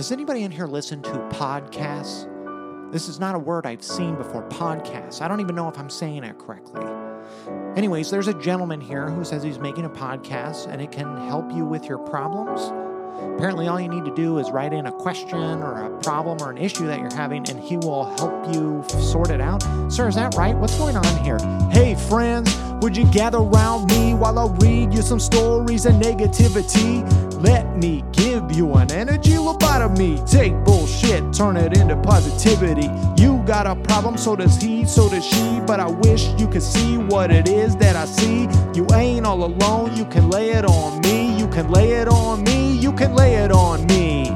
Does anybody in here listen to podcasts? This is not a word I've seen before. Podcasts. I don't even know if I'm saying it correctly. Anyways, there's a gentleman here who says he's making a podcast and it can help you with your problems. Apparently, all you need to do is write in a question or a problem or an issue that you're having, and he will help you sort it out. Sir, is that right? What's going on here? Hey, friends, would you gather around me while I read you some stories of negativity? Let me give you an energy lobotomy. Take bullshit, turn it into positivity. You got a problem, so does he, so does she. But I wish you could see what it is that I see. You ain't all alone, you can lay it on me. You can lay it on me, you can lay it on me.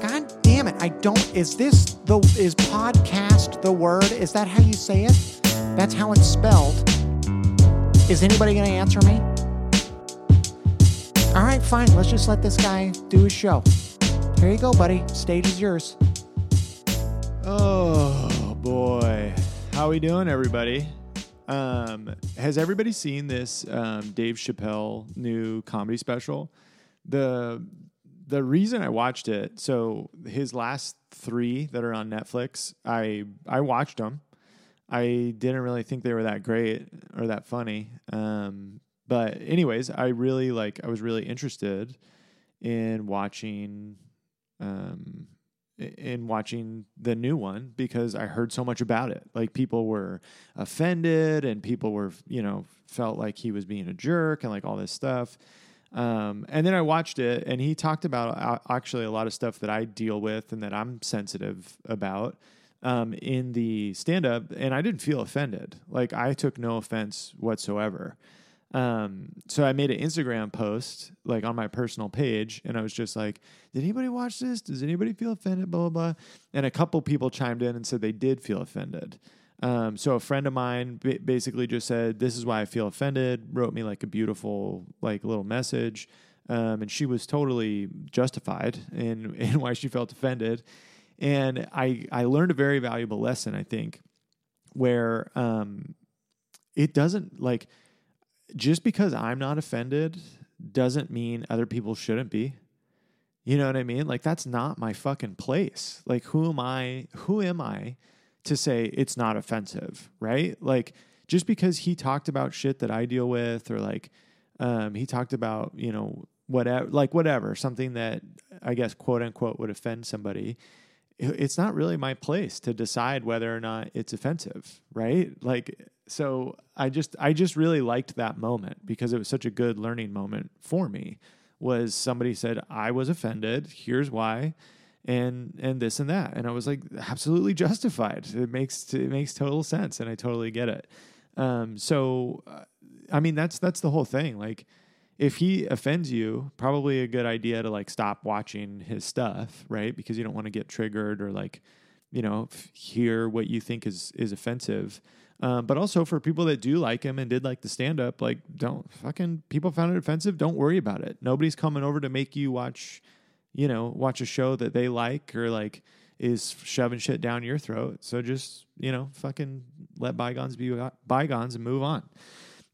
God damn it. I don't. Is this the. Is podcast the word? Is that how you say it? That's how it's spelled. Is anybody going to answer me? All right, fine. Let's just let this guy do his show. Here you go, buddy. Stage is yours. Oh boy, how we doing, everybody? Um, has everybody seen this um, Dave Chappelle new comedy special? The the reason I watched it, so his last three that are on Netflix, I I watched them. I didn't really think they were that great or that funny. Um, but anyways, I really like. I was really interested in watching um, in watching the new one because I heard so much about it. Like people were offended and people were, you know, felt like he was being a jerk and like all this stuff. Um, and then I watched it and he talked about uh, actually a lot of stuff that I deal with and that I'm sensitive about um, in the stand up. And I didn't feel offended. Like I took no offense whatsoever. Um, so I made an Instagram post like on my personal page, and I was just like, "Did anybody watch this? Does anybody feel offended?" Blah blah blah. And a couple people chimed in and said they did feel offended. Um, so a friend of mine b- basically just said, "This is why I feel offended." Wrote me like a beautiful like little message, um, and she was totally justified in in why she felt offended. And I I learned a very valuable lesson, I think, where um, it doesn't like just because I'm not offended doesn't mean other people shouldn't be. You know what I mean? Like that's not my fucking place. Like who am I? Who am I to say it's not offensive, right? Like just because he talked about shit that I deal with or like um he talked about, you know, whatever like whatever, something that I guess quote unquote would offend somebody. It's not really my place to decide whether or not it's offensive, right? Like so I just I just really liked that moment because it was such a good learning moment for me. Was somebody said I was offended, here's why, and and this and that, and I was like absolutely justified. It makes it makes total sense, and I totally get it. Um, so, uh, I mean that's that's the whole thing. Like, if he offends you, probably a good idea to like stop watching his stuff, right? Because you don't want to get triggered or like, you know, hear what you think is is offensive. Um, but also for people that do like him and did like the stand up, like don't fucking people found it offensive. Don't worry about it. Nobody's coming over to make you watch, you know, watch a show that they like or like is shoving shit down your throat. So just you know, fucking let bygones be bygones and move on.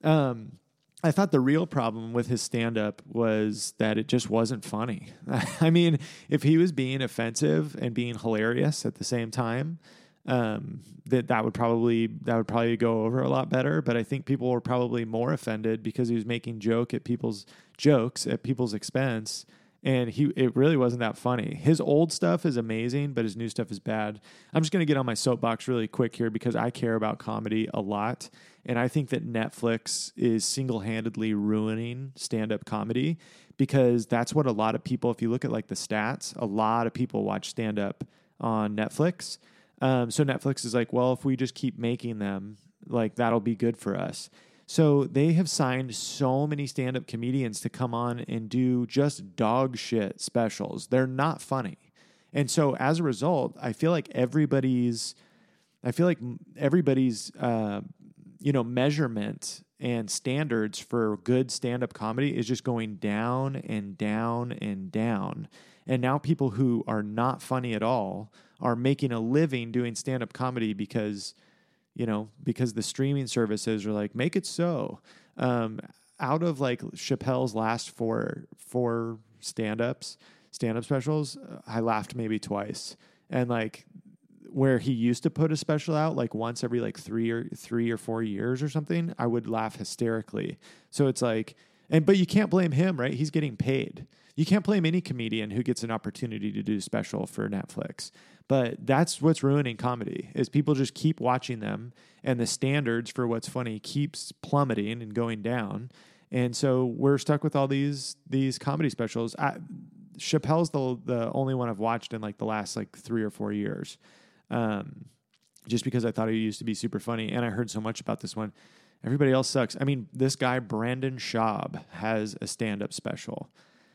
Um, I thought the real problem with his stand up was that it just wasn't funny. I mean, if he was being offensive and being hilarious at the same time, um, that that would probably that would probably go over a lot better. But I think people were probably more offended because he was making joke at people's jokes at people's expense, and he it really wasn't that funny. His old stuff is amazing, but his new stuff is bad. I'm just gonna get on my soapbox really quick here because I care about comedy a lot, and I think that Netflix is single handedly ruining stand up comedy because that's what a lot of people. If you look at like the stats, a lot of people watch stand up on Netflix um, so Netflix is like, well, if we just keep making them, like that'll be good for us. So they have signed so many stand up comedians to come on and do just dog shit specials. They're not funny. And so as a result, I feel like everybody's, I feel like everybody's, uh, you know, measurement and standards for good stand up comedy is just going down and down and down. And now people who are not funny at all are making a living doing stand up comedy because, you know, because the streaming services are like, make it so. Um, out of like Chappelle's last four four stand ups, stand up specials, I laughed maybe twice. And like where he used to put a special out like once every like three or three or four years or something, I would laugh hysterically. So it's like, and but you can't blame him, right? He's getting paid. You can't blame any comedian who gets an opportunity to do special for Netflix. But that's what's ruining comedy is people just keep watching them and the standards for what's funny keeps plummeting and going down. And so we're stuck with all these these comedy specials. I, Chappelle's the the only one I've watched in like the last like three or four years, um, just because I thought he used to be super funny, and I heard so much about this one. Everybody else sucks. I mean, this guy Brandon Schaub has a stand up special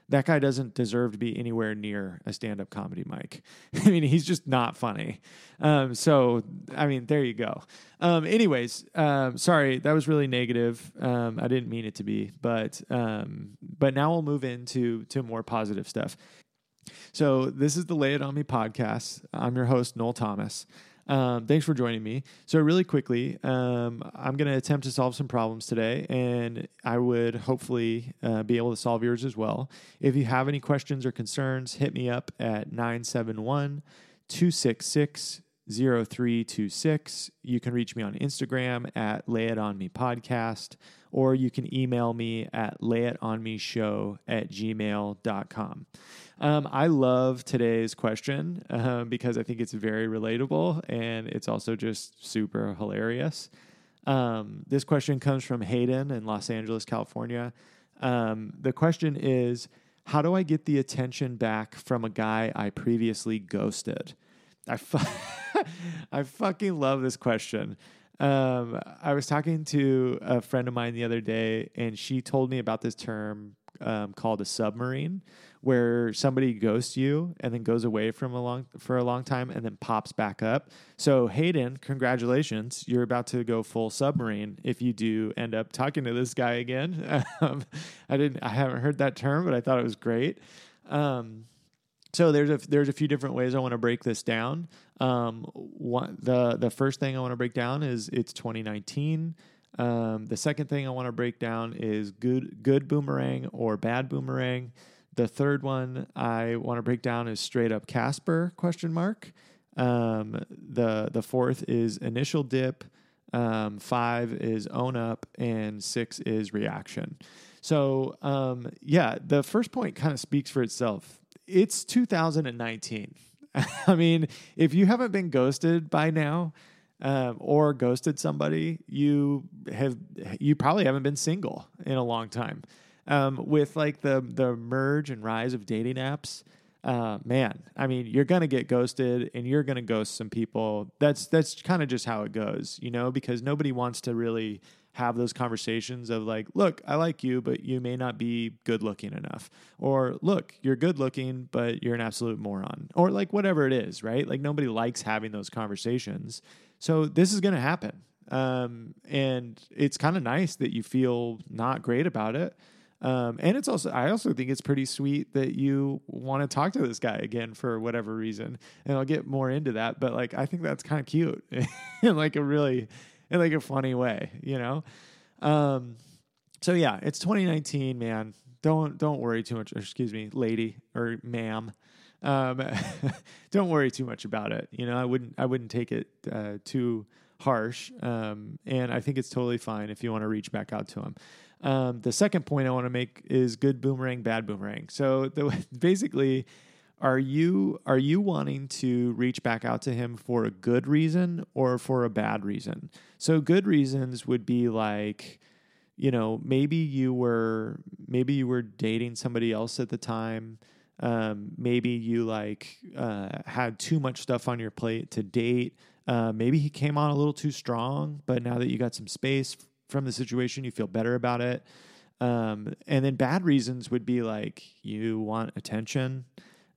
that guy doesn't deserve to be anywhere near a stand up comedy mic. I mean, he's just not funny. Um, so, I mean, there you go. Um, anyways, um, sorry, that was really negative. Um, I didn't mean it to be, but um, but now we'll move into to more positive stuff. So, this is the Lay It On Me podcast. I'm your host, Noel Thomas. Um, thanks for joining me. So, really quickly, um, I'm going to attempt to solve some problems today, and I would hopefully uh, be able to solve yours as well. If you have any questions or concerns, hit me up at 971 266 0326. You can reach me on Instagram at Lay It On Me Podcast, or you can email me at layitonmeshow at gmail.com. Um, I love today's question um, because I think it's very relatable and it's also just super hilarious. Um, this question comes from Hayden in Los Angeles, California. Um, the question is How do I get the attention back from a guy I previously ghosted? I, fu- I fucking love this question. Um, I was talking to a friend of mine the other day, and she told me about this term um, called a submarine, where somebody ghosts you and then goes away from a long for a long time and then pops back up. So Hayden, congratulations, you're about to go full submarine if you do end up talking to this guy again. Um, I didn't, I haven't heard that term, but I thought it was great. Um, so there's a there's a few different ways I want to break this down. Um, one, the the first thing I want to break down is it's 2019. Um, the second thing I want to break down is good good boomerang or bad boomerang. The third one I want to break down is straight up Casper question mark. Um, the the fourth is initial dip. Um, five is own up, and six is reaction. So um, yeah, the first point kind of speaks for itself. It's 2019. I mean, if you haven't been ghosted by now, um, or ghosted somebody, you have you probably haven't been single in a long time. Um, with like the the merge and rise of dating apps, uh, man, I mean, you're gonna get ghosted, and you're gonna ghost some people. That's that's kind of just how it goes, you know, because nobody wants to really have those conversations of like, look, I like you, but you may not be good looking enough. Or look, you're good looking, but you're an absolute moron. Or like whatever it is, right? Like nobody likes having those conversations. So this is going to happen. Um, and it's kind of nice that you feel not great about it. Um, and it's also, I also think it's pretty sweet that you want to talk to this guy again for whatever reason. And I'll get more into that, but like, I think that's kind of cute in like a really, in like a funny way, you know? Um, so yeah, it's 2019, man. Don't, don't worry too much. excuse me, lady or ma'am. Um, don't worry too much about it. You know, I wouldn't I wouldn't take it uh, too harsh. Um, and I think it's totally fine if you want to reach back out to him. Um, the second point I want to make is good boomerang, bad boomerang. So the, basically, are you are you wanting to reach back out to him for a good reason or for a bad reason? So good reasons would be like you know maybe you were maybe you were dating somebody else at the time um, maybe you like uh, had too much stuff on your plate to date. Uh, maybe he came on a little too strong, but now that you got some space from the situation, you feel better about it. Um, and then bad reasons would be like you want attention,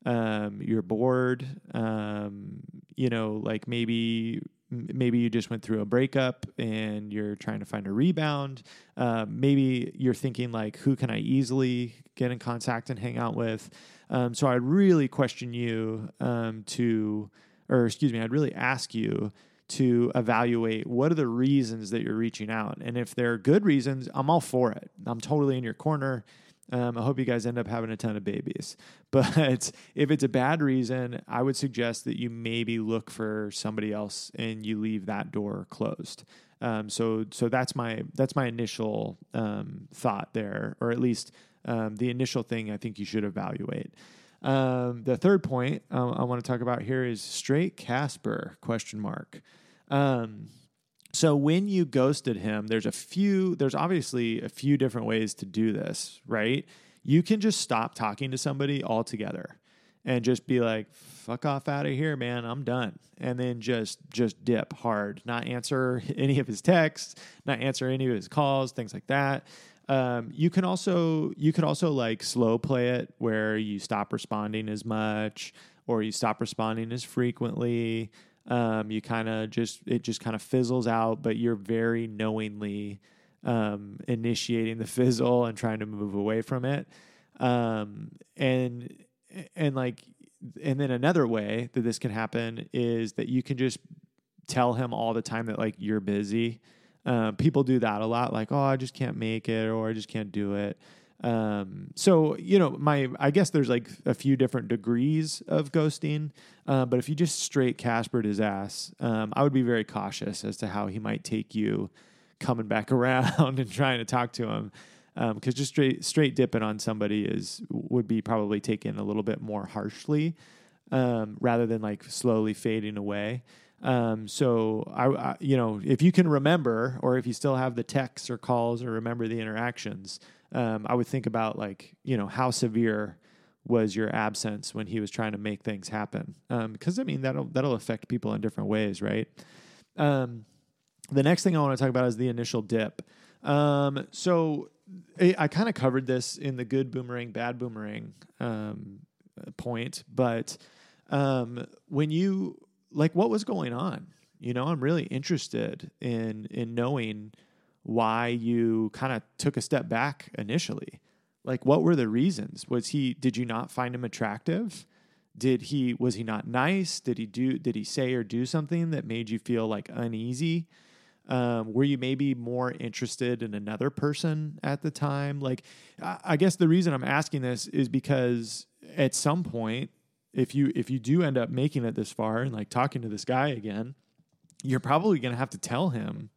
um, you're bored, um, you know, like maybe maybe you just went through a breakup and you're trying to find a rebound. Uh, maybe you're thinking like, who can I easily get in contact and hang out with? Um, so I'd really question you um, to, or excuse me, I'd really ask you to evaluate what are the reasons that you're reaching out. And if they're good reasons, I'm all for it. I'm totally in your corner. Um, I hope you guys end up having a ton of babies. But if it's a bad reason, I would suggest that you maybe look for somebody else and you leave that door closed. Um, so so that's my that's my initial um, thought there, or at least um, the initial thing I think you should evaluate. Um, the third point uh, I want to talk about here is straight Casper question mark. So when you ghosted him, there's a few, there's obviously a few different ways to do this, right? You can just stop talking to somebody altogether and just be like, fuck off out of here, man. I'm done. And then just just dip hard, not answer any of his texts, not answer any of his calls, things like that. Um, you can also you could also like slow play it where you stop responding as much or you stop responding as frequently. Um, you kind of just it just kind of fizzles out, but you're very knowingly um, initiating the fizzle and trying to move away from it. Um, and and like and then another way that this can happen is that you can just tell him all the time that like you're busy. Um, people do that a lot, like, oh, I just can't make it, or I just can't do it. Um, so you know, my I guess there's like a few different degrees of ghosting, uh, but if you just straight Caspered his ass, um, I would be very cautious as to how he might take you coming back around and trying to talk to him, because um, just straight straight dipping on somebody is would be probably taken a little bit more harshly, um, rather than like slowly fading away. Um, so I, I, you know, if you can remember, or if you still have the texts or calls, or remember the interactions, um, I would think about like you know how severe was your absence when he was trying to make things happen because um, I mean that'll that'll affect people in different ways, right? Um, the next thing I want to talk about is the initial dip. Um, so I, I kind of covered this in the good boomerang, bad boomerang um, point, but um, when you like, what was going on? You know, I'm really interested in in knowing why you kind of took a step back initially. Like what were the reasons? Was he did you not find him attractive? Did he was he not nice? Did he do did he say or do something that made you feel like uneasy? Um, were you maybe more interested in another person at the time? Like, I guess the reason I'm asking this is because at some point, if you if you do end up making it this far and like talking to this guy again, you're probably going to have to tell him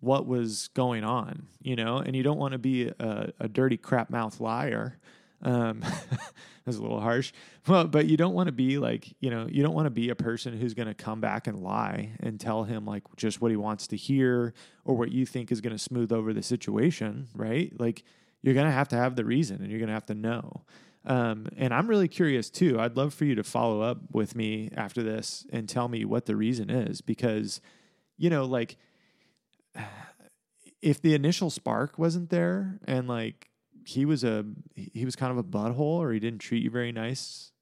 what was going on, you know, and you don't want to be a, a dirty crap mouth liar. Um, that's a little harsh, well, but you don't want to be like, you know, you don't want to be a person who's going to come back and lie and tell him like just what he wants to hear or what you think is going to smooth over the situation, right? Like you're going to have to have the reason and you're going to have to know. Um, and I'm really curious too. I'd love for you to follow up with me after this and tell me what the reason is because, you know, like if the initial spark wasn't there and like he was a he was kind of a butthole or he didn't treat you very nice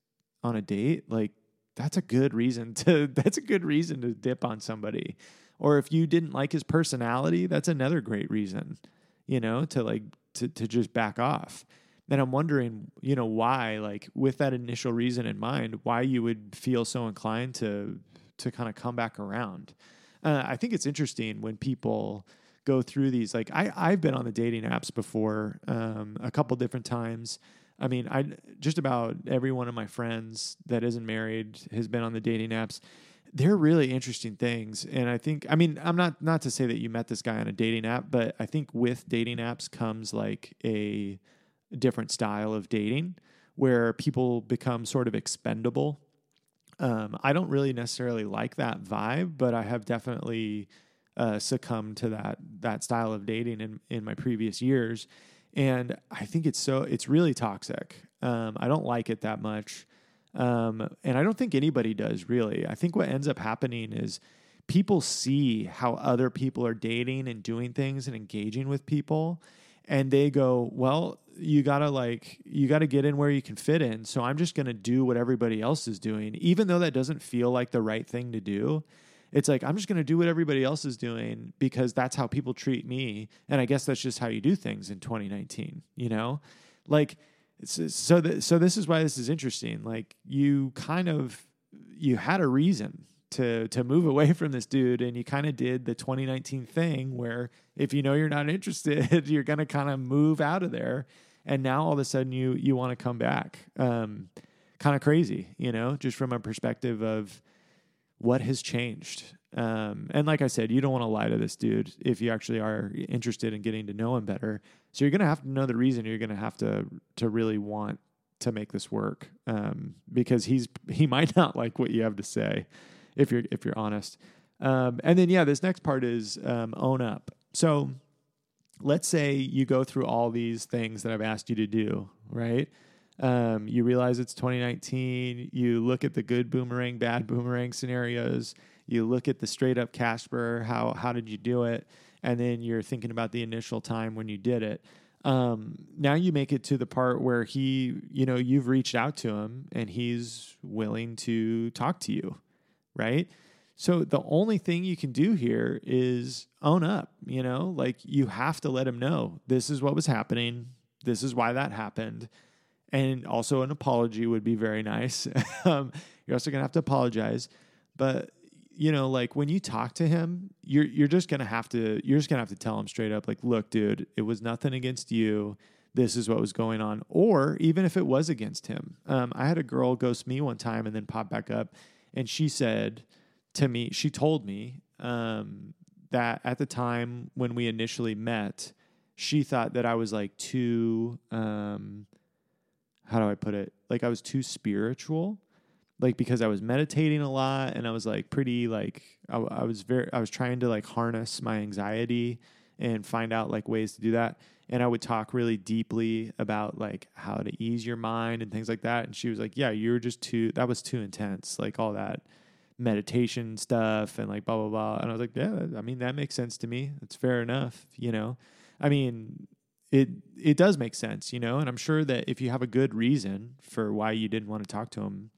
on a date, like that's a good reason to that's a good reason to dip on somebody. Or if you didn't like his personality, that's another great reason, you know, to like to to just back off. And I'm wondering, you know, why, like with that initial reason in mind, why you would feel so inclined to to kind of come back around uh, I think it's interesting when people go through these. Like I, I've been on the dating apps before um, a couple different times. I mean, I just about every one of my friends that isn't married has been on the dating apps. They're really interesting things, and I think I mean I'm not not to say that you met this guy on a dating app, but I think with dating apps comes like a different style of dating where people become sort of expendable um, I don't really necessarily like that vibe, but I have definitely uh, succumbed to that that style of dating in in my previous years, and I think it's so it's really toxic. Um, I don't like it that much, um, and I don't think anybody does really. I think what ends up happening is people see how other people are dating and doing things and engaging with people, and they go, "Well, you gotta like you gotta get in where you can fit in so i'm just gonna do what everybody else is doing. Even though that doesn't feel like the right thing to do it's like i'm just gonna do what everybody else is doing because that's how people treat me and i guess that's just how you do things in 2019 you know? Like so th- so this is why this is interesting. Like you kind of you had a reason to to move away from this dude and you kind of did the 2019 thing where if you know you're not interested you're going to kind of move out of there and now all of a sudden you you want to come back. Um kind of crazy you know just from a perspective of what has changed. Um and like i said you don't want to lie to this dude if you actually are interested in getting to know him better. So you're going to have to know the reason you're going to have to to really want to make this work um because he's he might not like what you have to say if you're if you're honest. Um, and then yeah, this next part is um, own up. So let's say you go through all these things that I've asked you to do, right? Um, you realize it's 2019. You look at the good boomerang, bad boomerang scenarios. You look at the straight up Casper. How how did you do it? And then you're thinking about the initial time when you did it. Um, now you make it to the part where he, you know, you've reached out to him and he's willing to talk to you, right? So the only thing you can do here is own up, you know, like you have to let him know this is what was happening. This is why that happened. And also an apology would be very nice. um, you're also going to have to apologize. But, you know, like when you talk to him, you're, you're just going to have to, you're just going to have to tell him straight up, like, look, dude, it was nothing against you. This is what was going on. Or even if it was against him. Um, I had a girl ghost me one time and then pop back up and she said to me, she told me um, that at the time when we initially met, she thought that I was like too, um, how do I put it? Like I was too spiritual, like because I was meditating a lot and I was like pretty like I, I was very I was trying to like harness my anxiety and find out like ways to do that and I would talk really deeply about like how to ease your mind and things like that. And she was like, "Yeah, you're just too. That was too intense. Like all that meditation stuff and like blah blah blah." And I was like, "Yeah, I mean that makes sense to me. It's fair enough, you know. I mean." It it does make sense, you know, and I'm sure that if you have a good reason for why you didn't want to talk to him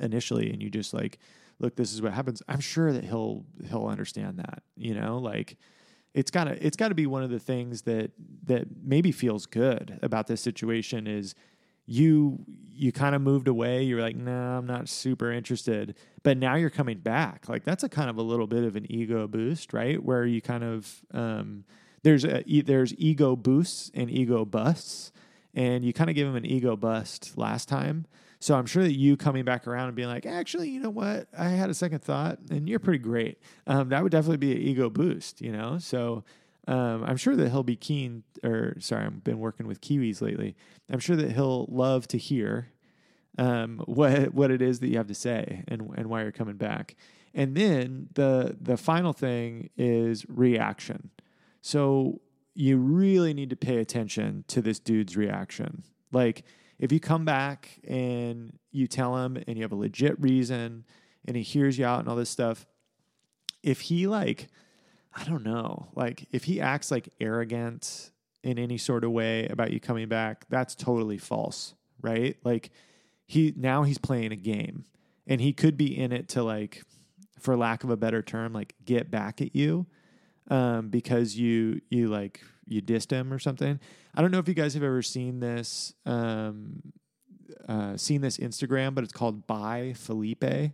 initially, and you just like, look, this is what happens. I'm sure that he'll he'll understand that, you know, like it's gotta it's gotta be one of the things that that maybe feels good about this situation is you you kind of moved away. You're like no nah, i'm not super interested. But now you're coming back. Like that's a kind of a little bit of an ego boost right? Where you kind of um, there's there's ego boosts and ego busts. And you kind of give them an ego bust last time so I'm sure that you coming back around and being like, actually, you know what? I had a second thought, and you're pretty great. Um, that would definitely be an ego boost, you know. So um, I'm sure that he'll be keen. Or sorry, I've been working with Kiwis lately. I'm sure that he'll love to hear um, what what it is that you have to say and and why you're coming back. And then the the final thing is reaction. So you really need to pay attention to this dude's reaction. Like if you come back and you tell him and you have a legit reason and he hears you out and all this stuff, if he like, I don't know, like if he acts like arrogant in any sort of way about you coming back, that's totally false, right? Like he now he's playing a game and he could be in it to like for lack of a better term like get back at you um, because you you like you dissed him or something. I don't know if you guys have ever seen this um, uh, seen this Instagram, but it's called Bye Felipe.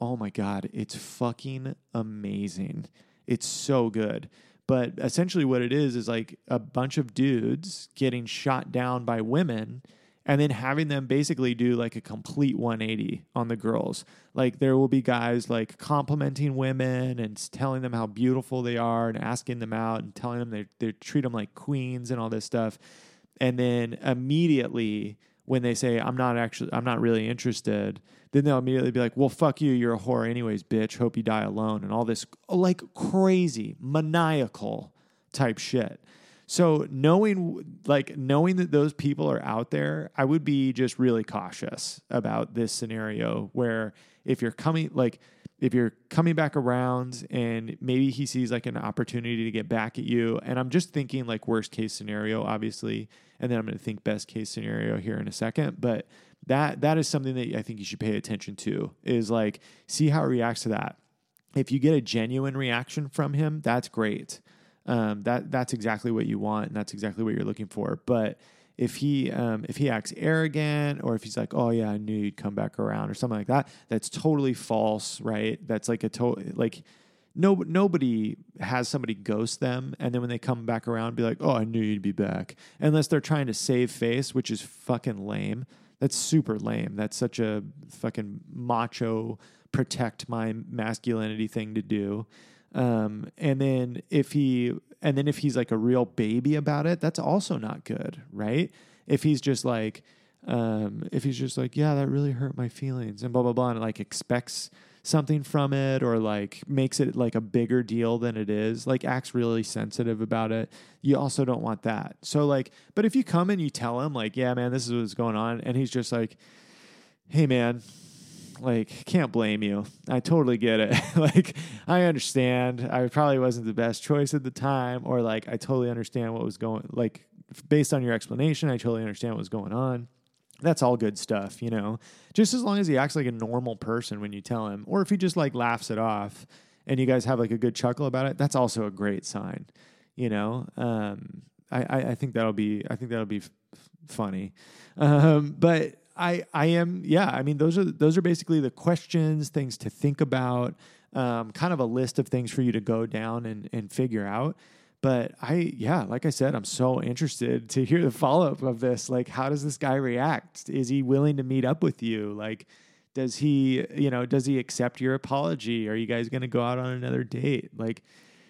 Oh my god, it's fucking amazing. It's so good. But essentially, what it is is like a bunch of dudes getting shot down by women and then having them basically do like a complete 180 on the girls. Like there will be guys like complimenting women and telling them how beautiful they are and asking them out and telling them they they treat them like queens and all this stuff. And then immediately when they say I'm not actually I'm not really interested, then they'll immediately be like, "Well, fuck you, you're a whore anyways, bitch. Hope you die alone." And all this like crazy maniacal type shit. So knowing like knowing that those people are out there, I would be just really cautious about this scenario where if you're coming like if you're coming back around and maybe he sees like an opportunity to get back at you. And I'm just thinking like worst case scenario obviously. And then I'm going to think best case scenario here in a second, but that that is something that I think you should pay attention to is like see how he reacts to that. If you get a genuine reaction from him, that's great um, that that's exactly what you want and that's exactly what you're looking for. But if he um, if he acts arrogant or if he's like, oh yeah, I knew you'd come back around or something like that, that's totally false, right? That's like a total like no nobody has somebody ghost them and then when they come back around be like, oh, I knew you'd be back, unless they're trying to save face, which is fucking lame. That's super lame. That's such a fucking macho protect my masculinity thing to do. Um, and then if he and then if he's like a real baby about it, that's also not good, right? If he's just like, um, if he's just like, yeah, that really hurt my feelings and blah blah blah, and like expects something from it or like makes it like a bigger deal than it is, like acts really sensitive about it. You also don't want that. So like, but if you come and you tell him like, yeah, man, this is what's going on, and he's just like, hey, man, like can't blame you. I totally get it. Like i understand. I probably wasn't the best choice at the time or like i totally understand what was going like based on your explanation i totally understand what was going on. That's all good stuff you know? Just as long as he acts like a normal person when you tell him or if he just like laughs it off and you guys have like a good chuckle about it that's also a great sign you know? Um i i, I think that'll be i think that'll be f- funny. Um but I I am yeah. I mean those are those are basically the questions, things to think about, um, kind of a list of things for you to go down and and figure out. But I yeah, like I said, I'm so interested to hear the follow up of this. Like, how does this guy react? Is he willing to meet up with you? Like, does he you know does he accept your apology? Are you guys going to go out on another date? Like.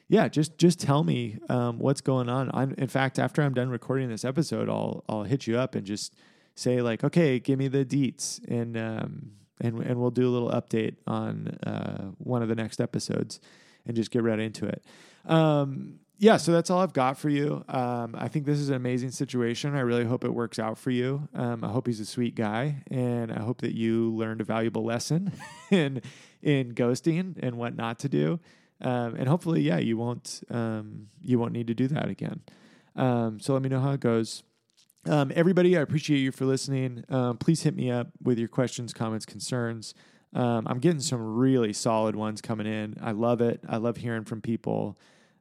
Yeah, just just tell me um, what's going on. I'm, in fact, after I'm done recording this episode, I'll I'll hit you up and just say like, okay, give me the deets, and um, and and we'll do a little update on uh, one of the next episodes, and just get right into it. Um, yeah, so that's all I've got for you. Um, I think this is an amazing situation. I really hope it works out for you. Um, I hope he's a sweet guy, and I hope that you learned a valuable lesson in in ghosting and what not to do. Um, and hopefully, yeah, you won't um, you won't need to do that again. Um, so let me know how it goes. Um, everybody, I appreciate you for listening. Um, please hit me up with your questions, comments, concerns. Um, I'm getting some really solid ones coming in. I love it. I love hearing from people.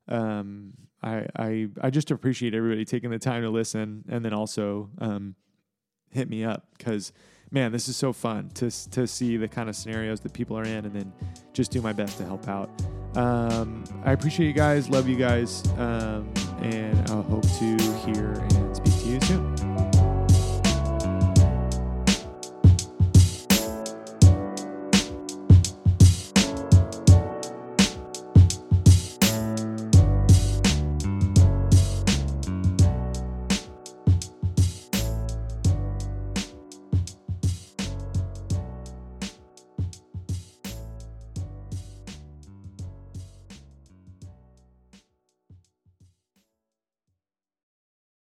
Um, I, I I just appreciate everybody taking the time to listen, and then also um, hit me up because man, this is so fun to to see the kind of scenarios that people are in, and then just do my best to help out. Um, I appreciate you guys. Love you guys. Um, and I hope to hear and speak to you soon.